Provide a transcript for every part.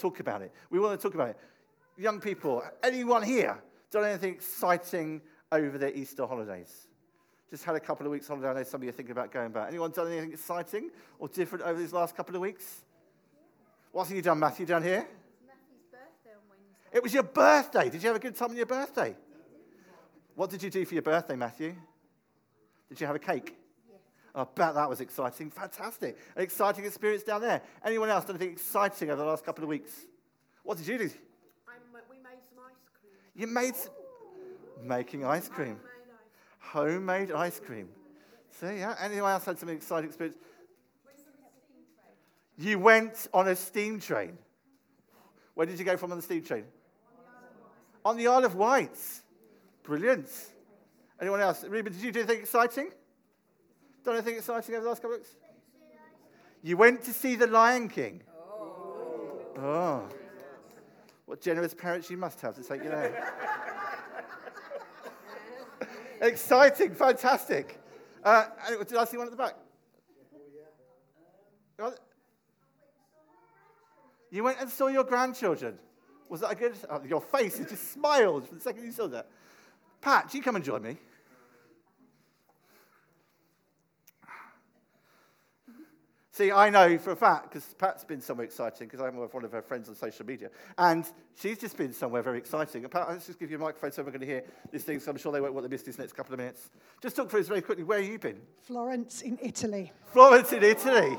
talk about it. We want to talk about it. Young people, anyone here done anything exciting over their Easter holidays? Just had a couple of weeks holiday. I know some of you are thinking about going back. Anyone done anything exciting or different over these last couple of weeks? What have you done, Matthew, down here? Matthew's birthday on Wednesday. It was your birthday. Did you have a good time on your birthday? What did you do for your birthday, Matthew? Did you have a cake? I bet that was exciting. Fantastic. An exciting experience down there. Anyone else done anything exciting over the last couple of weeks? What did you do? I'm, uh, we made some ice cream. You made s- making ice cream. Homemade ice Homemade ice cream. See, yeah. Anyone else had some exciting experience? You went on a steam train. Where did you go from on the steam train? On the Isle of Wight. Brilliant. Anyone else? Reuben, did you do anything exciting? Done anything exciting over the last couple of weeks? You went to see The Lion King. Oh. What generous parents you must have to take you there. Exciting, fantastic. Uh, did I see one at the back? Oh, You went and saw your grandchildren. Was that a good? Oh, your face has just smiled for the second you saw that. Pat, do you come and join me? See, I know for a fact, because Pat's been somewhere exciting, because I'm with one of her friends on social media, and she's just been somewhere very exciting. And Pat, let's just give you a microphone so we're going to hear these things, so I'm sure they won't want to miss these next couple of minutes. Just talk for us very quickly. Where have you been? Florence in Italy. Florence in Italy.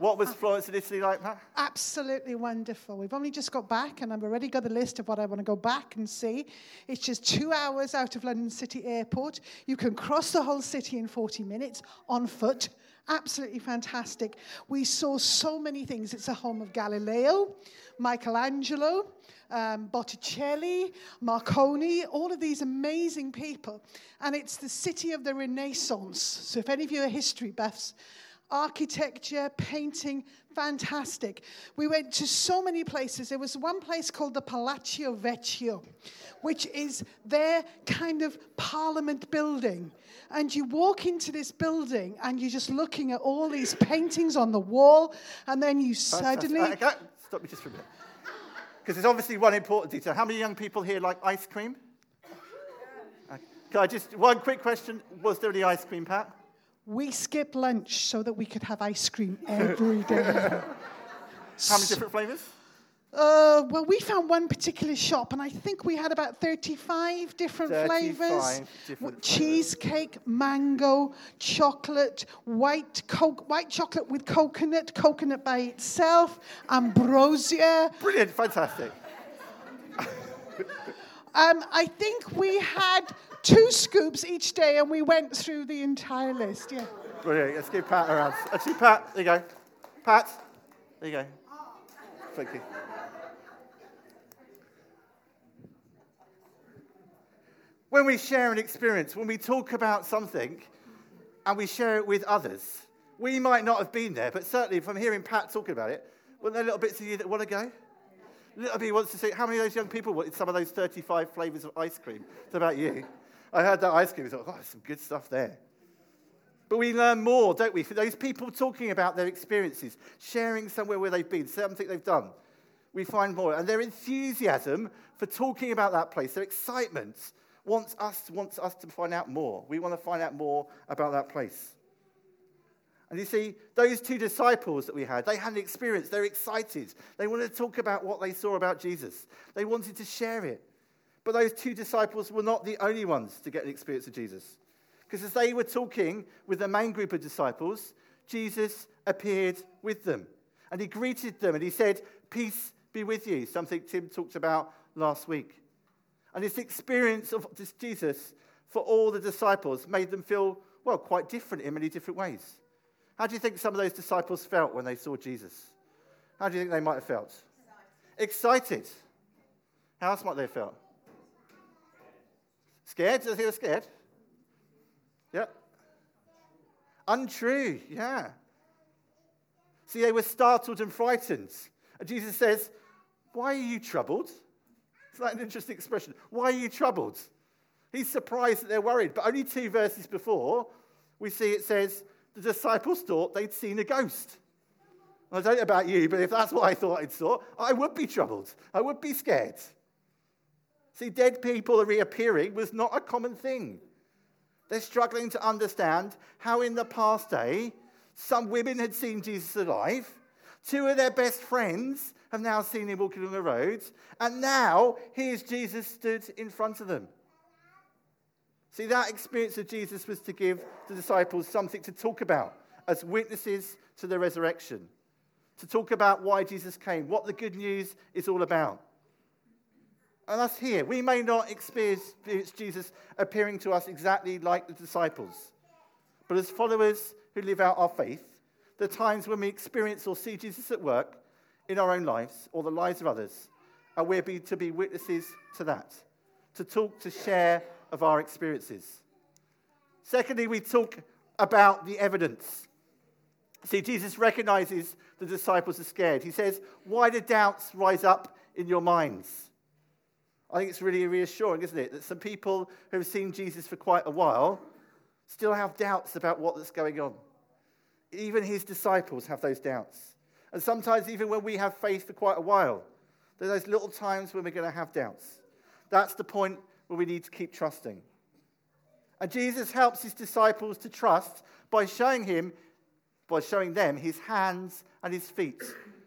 What was Florence in Italy like, Pat? Absolutely wonderful. We've only just got back, and I've already got a list of what I want to go back and see. It's just two hours out of London City Airport. You can cross the whole city in 40 minutes on foot. Absolutely fantastic. We saw so many things. It's a home of Galileo, Michelangelo, um, Botticelli, Marconi, all of these amazing people. And it's the city of the Renaissance. So, if any of you are history buffs, architecture, painting, fantastic. We went to so many places. There was one place called the Palazzo Vecchio, which is their kind of parliament building. And you walk into this building and you're just looking at all these paintings on the wall, and then you suddenly. Fantastic. Uh, okay, Stop me just for a minute. Because there's obviously one important detail. How many young people here like ice cream? Uh, Can I just, one quick question. Was there any ice cream, Pat? We skipped lunch so that we could have ice cream every day. How many different flavours? Uh, well, we found one particular shop, and I think we had about 35 different 35 flavors. different Cheesecake, mango, chocolate, white, co- white chocolate with coconut, coconut by itself, ambrosia. Brilliant, fantastic. Um, I think we had two scoops each day, and we went through the entire list. Yeah. Brilliant. Let's give Pat a round. Actually, Pat, there you go. Pat, there you go. Thank you. When we share an experience, when we talk about something and we share it with others, we might not have been there, but certainly from hearing Pat talking about it, weren't there little bits of you that want to go? Little bit wants to say, how many of those young people wanted some of those 35 flavours of ice cream? It's about you. I heard that ice cream, I thought, oh, there's some good stuff there. But we learn more, don't we? For those people talking about their experiences, sharing somewhere where they've been, something they've done, we find more. And their enthusiasm for talking about that place, their excitement, wants us, wants us to find out more. We want to find out more about that place. And you see, those two disciples that we had, they had an experience. They're excited. They wanted to talk about what they saw about Jesus, they wanted to share it. But those two disciples were not the only ones to get an experience of Jesus. Because as they were talking with the main group of disciples, Jesus appeared with them. And he greeted them and he said, Peace be with you, something Tim talked about last week. And this experience of this Jesus for all the disciples made them feel, well, quite different in many different ways. How do you think some of those disciples felt when they saw Jesus? How do you think they might have felt? Excited. How else might they have felt? Scared? Think they were scared? Yeah. Untrue, yeah. See, they were startled and frightened. And Jesus says, Why are you troubled? It's like an interesting expression. Why are you troubled? He's surprised that they're worried. But only two verses before, we see it says, the disciples thought they'd seen a ghost. I don't know about you, but if that's what I thought I'd saw, I would be troubled. I would be scared. See, dead people reappearing was not a common thing. They're struggling to understand how, in the past day, some women had seen Jesus alive, two of their best friends have now seen him walking on the roads, and now here's Jesus stood in front of them. See, that experience of Jesus was to give the disciples something to talk about as witnesses to the resurrection, to talk about why Jesus came, what the good news is all about. And us here, we may not experience Jesus appearing to us exactly like the disciples, but as followers who live out our faith, the times when we experience or see Jesus at work in our own lives or the lives of others, and we're be, to be witnesses to that, to talk, to share of our experiences. Secondly, we talk about the evidence. See, Jesus recognizes the disciples are scared. He says, Why do doubts rise up in your minds? I think it's really reassuring, isn't it, that some people who have seen Jesus for quite a while still have doubts about what's going on. Even his disciples have those doubts. And sometimes, even when we have faith for quite a while, there are those little times when we're going to have doubts. That's the point where we need to keep trusting. And Jesus helps his disciples to trust by showing him, by showing them his hands and his feet.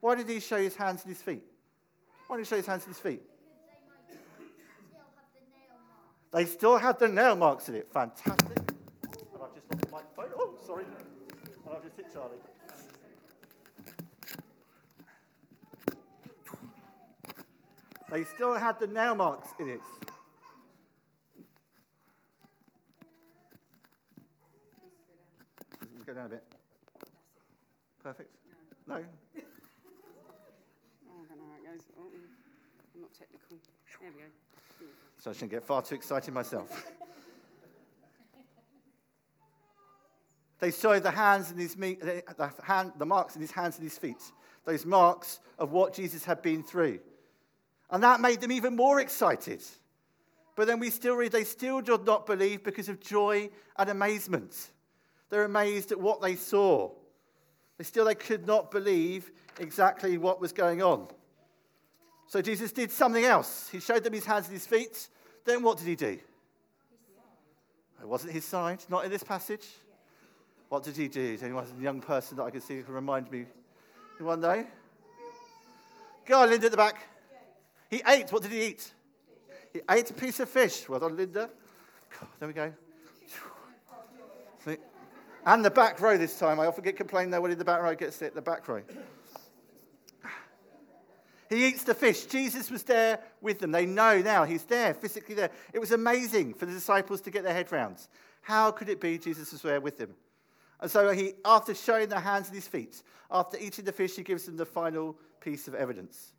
Why did he show his hands and his feet? Why did he show his hands and his feet? They still had the nail marks in it. Fantastic. And I've just lost my phone. Oh, sorry. And I've just hit Charlie. They still had the nail marks in it. Go down a bit. Perfect. No? Oh, I don't know how it goes. Oh. I'm not technical. There we go. So I shouldn't get far too excited myself. they showed the hands and his meat, the, hand, the marks in his hands and his feet, those marks of what Jesus had been through. And that made them even more excited. But then we still read, they still did not believe because of joy and amazement. They're amazed at what they saw. They still they could not believe exactly what was going on. So Jesus did something else. He showed them his hands and his feet. Then what did he do? It wasn't his side, not in this passage. What did he do? Is anyone a young person that I can see who can remind me? Anyone know? Go on, Linda at the back. He ate. What did he eat? He ate a piece of fish. Well done, Linda. There we go. And the back row this time. I often get complained nobody in the back row gets it, the back row. He eats the fish. Jesus was there with them. They know now he's there, physically there. It was amazing for the disciples to get their head round. How could it be Jesus was there with them? And so he, after showing the hands and his feet, after eating the fish, he gives them the final piece of evidence.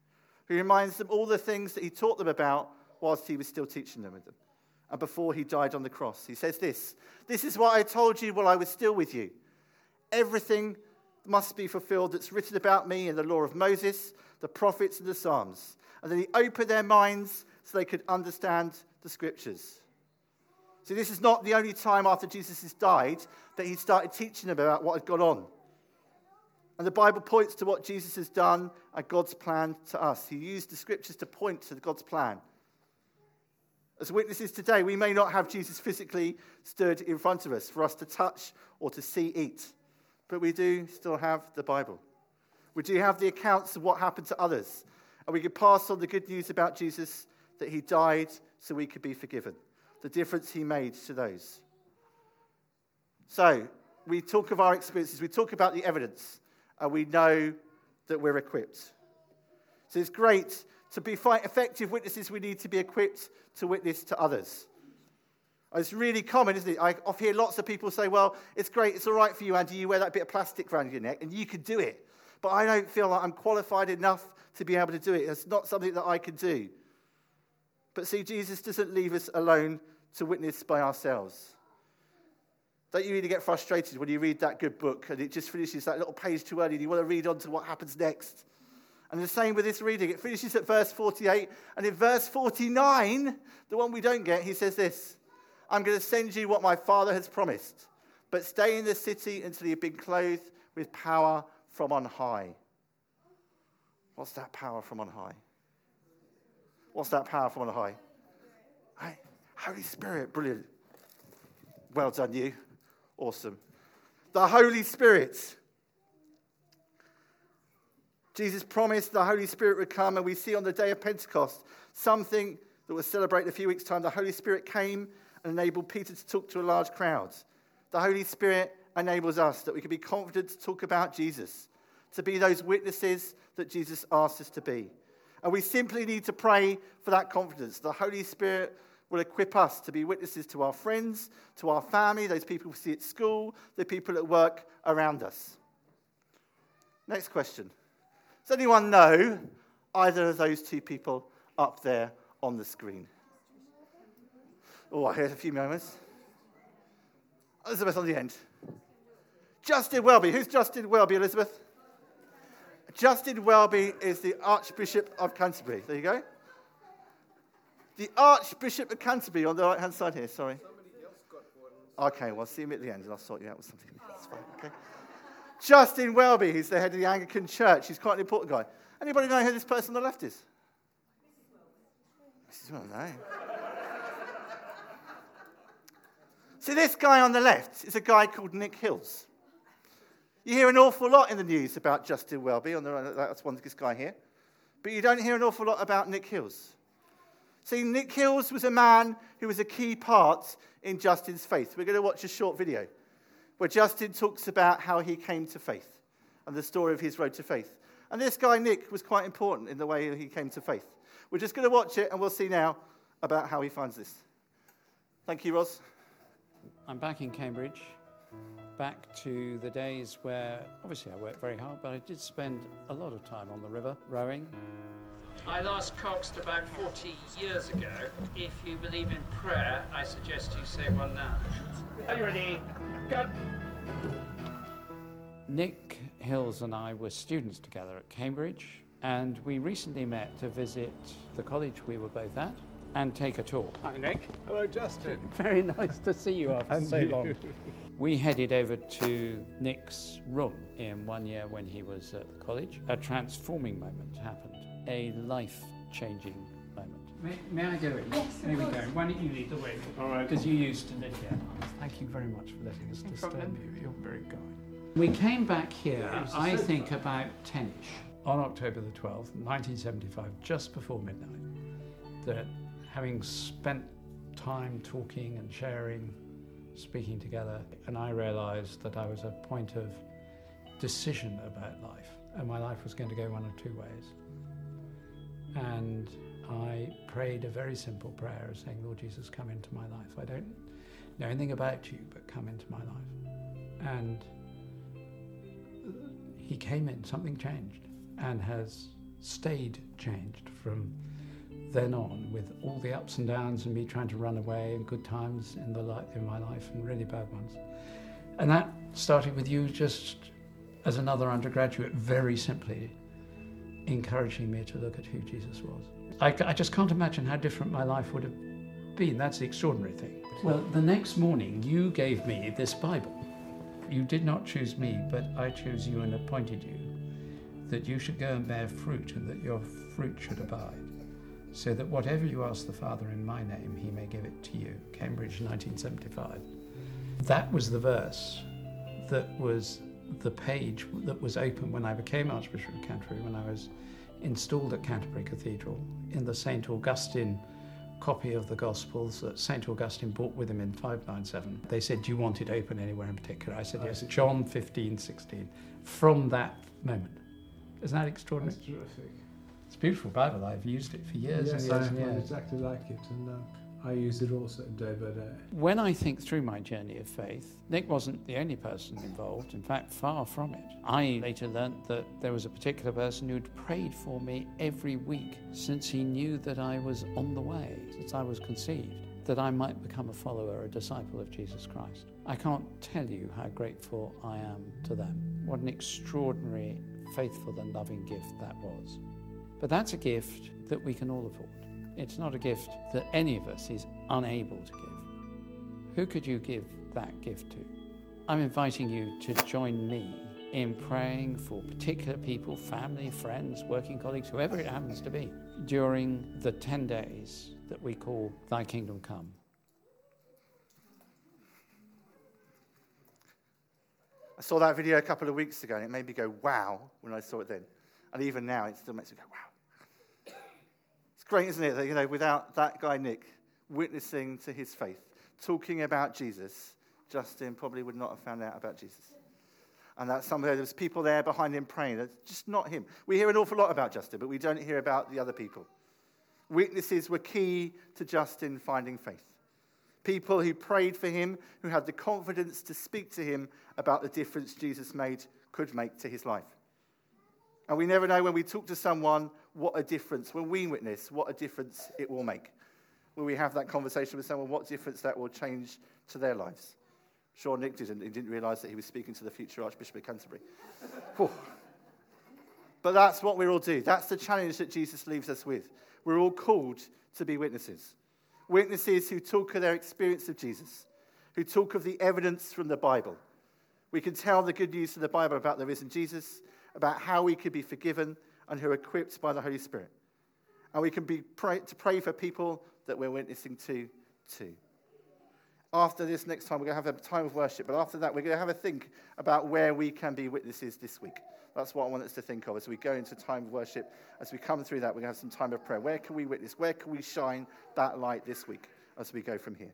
He reminds them all the things that he taught them about whilst he was still teaching them with them and before he died on the cross. He says this This is what I told you while I was still with you. Everything must be fulfilled that's written about me in the law of Moses, the prophets, and the Psalms. And then he opened their minds so they could understand the scriptures. See, this is not the only time after Jesus has died that he started teaching them about what had gone on. And the Bible points to what Jesus has done and God's plan to us. He used the scriptures to point to God's plan. As witnesses today, we may not have Jesus physically stood in front of us for us to touch or to see eat, but we do still have the Bible. We do have the accounts of what happened to others, and we can pass on the good news about Jesus that he died so we could be forgiven, the difference he made to those. So, we talk of our experiences, we talk about the evidence, and we know that we're equipped. So, it's great to be effective witnesses, we need to be equipped to witness to others. It's really common, isn't it? I hear lots of people say, Well, it's great, it's all right for you, Andy, you wear that bit of plastic around your neck and you can do it. But I don't feel like I'm qualified enough to be able to do it. It's not something that I can do. But see, Jesus doesn't leave us alone to witness by ourselves. Don't you really get frustrated when you read that good book and it just finishes that little page too early and you want to read on to what happens next? And the same with this reading. It finishes at verse 48. And in verse 49, the one we don't get, he says this I'm going to send you what my father has promised, but stay in the city until you've been clothed with power from on high. What's that power from on high? What's that power from on high? Holy Spirit, brilliant. Well done, you. Awesome. The Holy Spirit. Jesus promised the Holy Spirit would come, and we see on the day of Pentecost something that was celebrated a few weeks' time. The Holy Spirit came and enabled Peter to talk to a large crowd. The Holy Spirit enables us that we can be confident to talk about Jesus, to be those witnesses that Jesus asked us to be. And we simply need to pray for that confidence. The Holy Spirit will equip us to be witnesses to our friends, to our family, those people we see at school, the people at work around us. Next question. Does anyone know either of those two people up there on the screen? Oh, I heard a few moments. Elizabeth on the end. Justin Welby. Who's Justin Welby, Elizabeth? Justin Welby is the Archbishop of Canterbury. There you go. The Archbishop of Canterbury on the right hand side here, sorry. Okay, well, see him at the end and I'll sort you out with something. That's fine, okay? Justin Welby, he's the head of the Anglican Church. He's quite an important guy. Anybody know who this person on the left is? This Mrs. Well, no. See, this guy on the left is a guy called Nick Hills. You hear an awful lot in the news about Justin Welby, on the that's one this guy here. But you don't hear an awful lot about Nick Hills. See, Nick Hills was a man who was a key part in Justin's faith. We're going to watch a short video where Justin talks about how he came to faith and the story of his road to faith. And this guy, Nick, was quite important in the way he came to faith. We're just going to watch it and we'll see now about how he finds this. Thank you, Roz. I'm back in Cambridge, back to the days where obviously I worked very hard, but I did spend a lot of time on the river rowing. I last coxed about 40 years ago. If you believe in prayer, I suggest you say one now. Are you ready? Go. Nick Hills and I were students together at Cambridge, and we recently met to visit the college we were both at and take a tour. Hi, Nick. Hello, Justin. Very nice to see you after And so you. long. We headed over to Nick's room in one year when he was at the college. A transforming moment happened, a life changing moment. May, may I go in? Yes, There we go. Why don't you lead the way? All right. Because you used to live here. Thank you very much for letting us No disturb problem. you. You're very kind. We came back here, Yeah, it was the I think, time. about 10 ish. On October the 12th, 1975, just before midnight, that having spent time talking and sharing, speaking together, and I realized that I was at a point of decision about life, and my life was going to go one of two ways. And I prayed a very simple prayer saying, Lord Jesus, come into my life. I don't know anything about you, but come into my life. And he came in, something changed, and has stayed changed from then on, with all the ups and downs and me trying to run away and good times in the li- in my life and really bad ones. And that started with you just as another undergraduate, very simply encouraging me to look at who Jesus was. I, I just can't imagine how different my life would have been. That's the extraordinary thing. Well, the next morning, you gave me this Bible. You did not choose me, but I chose you and appointed you, that you should go and bear fruit, and that your fruit should abide, so that whatever you ask the Father in my name, he may give it to you. Cambridge, 1975. That was the verse that was the page that was open when I became Archbishop of Canterbury, when I was installed at Canterbury Cathedral in the St. Augustine copy of the Gospels that St. Augustine brought with him in 597. They said, Do you want it open anywhere in particular? I said, Yes, John 15, 16. From that moment. Isn't that extraordinary? That's terrific. It's a beautiful Bible. I've used it for years yes, and I and years. exactly like it, and um, I use it also day by day. When I think through my journey of faith, Nick wasn't the only person involved. In fact, far from it. I later learnt that there was a particular person who'd prayed for me every week since he knew that I was on the way, since I was conceived, that I might become a follower, a disciple of Jesus Christ. I can't tell you how grateful I am to them. What an extraordinary, faithful, and loving gift that was. But that's a gift that we can all afford. It's not a gift that any of us is unable to give. Who could you give that gift to? I'm inviting you to join me in praying for particular people, family, friends, working colleagues, whoever it happens to be, during the 10 days that we call Thy Kingdom Come. I saw that video a couple of weeks ago and it made me go, wow, when I saw it then. And even now, it still makes me go, wow. Great, isn't it, that, you know, without that guy, Nick, witnessing to his faith, talking about Jesus, Justin probably would not have found out about Jesus. And that somewhere there's people there behind him praying. That's just not him. We hear an awful lot about Justin, but we don't hear about the other people. Witnesses were key to Justin finding faith. People who prayed for him, who had the confidence to speak to him about the difference Jesus made could make to his life. And we never know when we talk to someone what a difference, when we witness, what a difference it will make. When we have that conversation with someone, what difference that will change to their lives. Sure, Nick didn't. He didn't realize that he was speaking to the future Archbishop of Canterbury. but that's what we all do. That's the challenge that Jesus leaves us with. We're all called to be witnesses. Witnesses who talk of their experience of Jesus, who talk of the evidence from the Bible. We can tell the good news of the Bible about the risen Jesus, about how we could be forgiven and who are equipped by the Holy Spirit. And we can be pray, to pray for people that we're witnessing to, too. After this next time, we're going to have a time of worship. But after that, we're going to have a think about where we can be witnesses this week. That's what I want us to think of as we go into time of worship. As we come through that, we're going to have some time of prayer. Where can we witness? Where can we shine that light this week as we go from here?